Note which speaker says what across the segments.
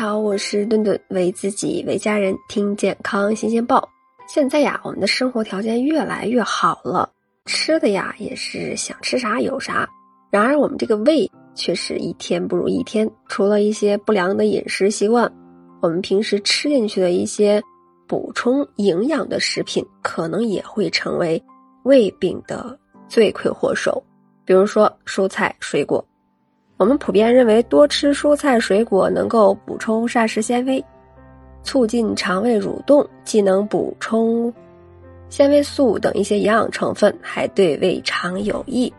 Speaker 1: 好，我是顿顿，为自己为家人听健康新鲜报。现在呀，我们的生活条件越来越好了，吃的呀也是想吃啥有啥。然而我们这个胃却是一天不如一天，除了一些不良的饮食习惯，我们平时吃进去的一些补充营养的食品，可能也会成为胃病的罪魁祸首。比如说蔬菜水果。我们普遍认为，多吃蔬菜水果能够补充膳食纤维，促进肠胃蠕动，既能补充纤维素等一些营养成分，还对胃肠有益。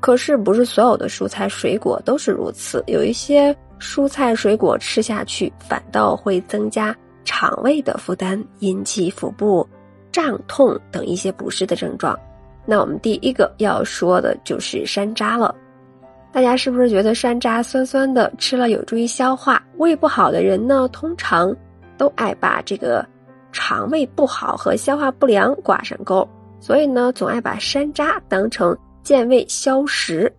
Speaker 1: 可是，不是所有的蔬菜水果都是如此，有一些蔬菜水果吃下去，反倒会增加肠胃的负担，引起腹部胀痛等一些不适的症状。那我们第一个要说的就是山楂了。大家是不是觉得山楂酸酸的，吃了有助于消化？胃不好的人呢，通常都爱把这个肠胃不好和消化不良挂上钩，所以呢，总爱把山楂当成健胃消食。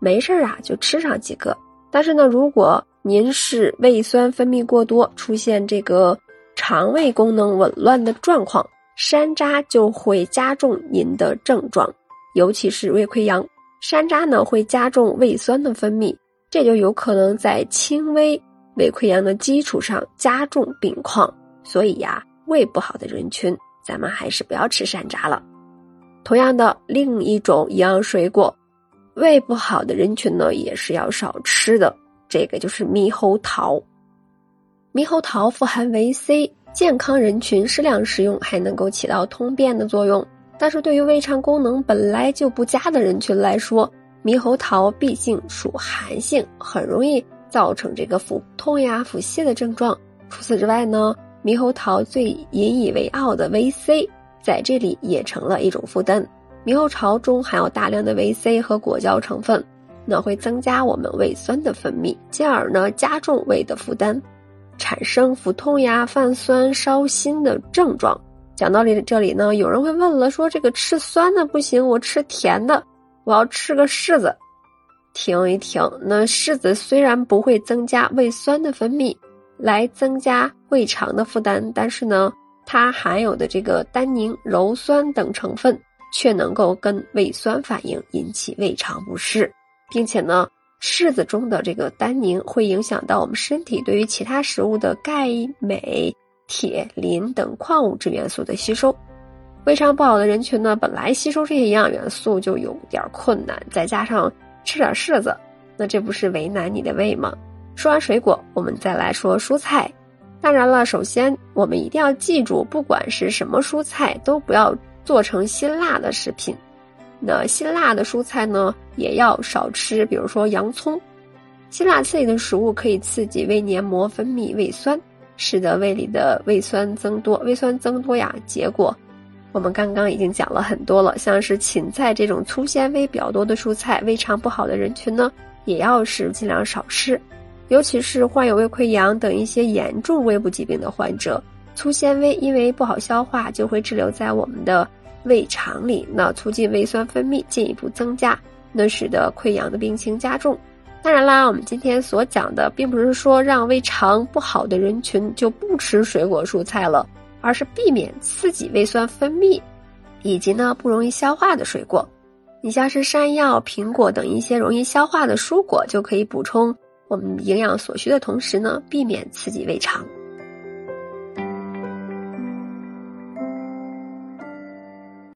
Speaker 1: 没事儿啊，就吃上几个。但是呢，如果您是胃酸分泌过多，出现这个肠胃功能紊乱的状况，山楂就会加重您的症状，尤其是胃溃疡。山楂呢会加重胃酸的分泌，这就有可能在轻微胃溃疡的基础上加重病况。所以呀，胃不好的人群，咱们还是不要吃山楂了。同样的，另一种营养水果，胃不好的人群呢也是要少吃的。这个就是猕猴桃。猕猴桃富含维 C，健康人群适量食用还能够起到通便的作用。但是对于胃肠功能本来就不佳的人群来说，猕猴桃毕竟属寒性，很容易造成这个腹痛呀、腹泻的症状。除此之外呢，猕猴桃最引以为傲的维 C 在这里也成了一种负担。猕猴桃中含有大量的维 C 和果胶成分，那会增加我们胃酸的分泌，进而呢加重胃的负担，产生腹痛呀、泛酸、烧心的症状。讲道理，这里呢，有人会问了，说这个吃酸的不行，我吃甜的，我要吃个柿子。停一停，那柿子虽然不会增加胃酸的分泌，来增加胃肠的负担，但是呢，它含有的这个单宁、鞣酸等成分，却能够跟胃酸反应，引起胃肠不适，并且呢，柿子中的这个单宁会影响到我们身体对于其他食物的钙、镁。铁、磷等矿物质元素的吸收，胃肠不好的人群呢，本来吸收这些营养元素就有点困难，再加上吃点柿子，那这不是为难你的胃吗？说完水果，我们再来说蔬菜。当然了，首先我们一定要记住，不管是什么蔬菜，都不要做成辛辣的食品。那辛辣的蔬菜呢，也要少吃，比如说洋葱。辛辣刺激的食物可以刺激胃黏膜分泌胃酸。使得胃里的胃酸增多，胃酸增多呀，结果我们刚刚已经讲了很多了。像是芹菜这种粗纤维比较多的蔬菜，胃肠不好的人群呢，也要是尽量少吃。尤其是患有胃溃疡等一些严重胃部疾病的患者，粗纤维因为不好消化，就会滞留在我们的胃肠里，那促进胃酸分泌进一步增加，那使得溃疡的病情加重。当然啦，我们今天所讲的，并不是说让胃肠不好的人群就不吃水果蔬菜了，而是避免刺激胃酸分泌，以及呢不容易消化的水果。你像是山药、苹果等一些容易消化的蔬果，就可以补充我们营养所需的同时呢，避免刺激胃肠。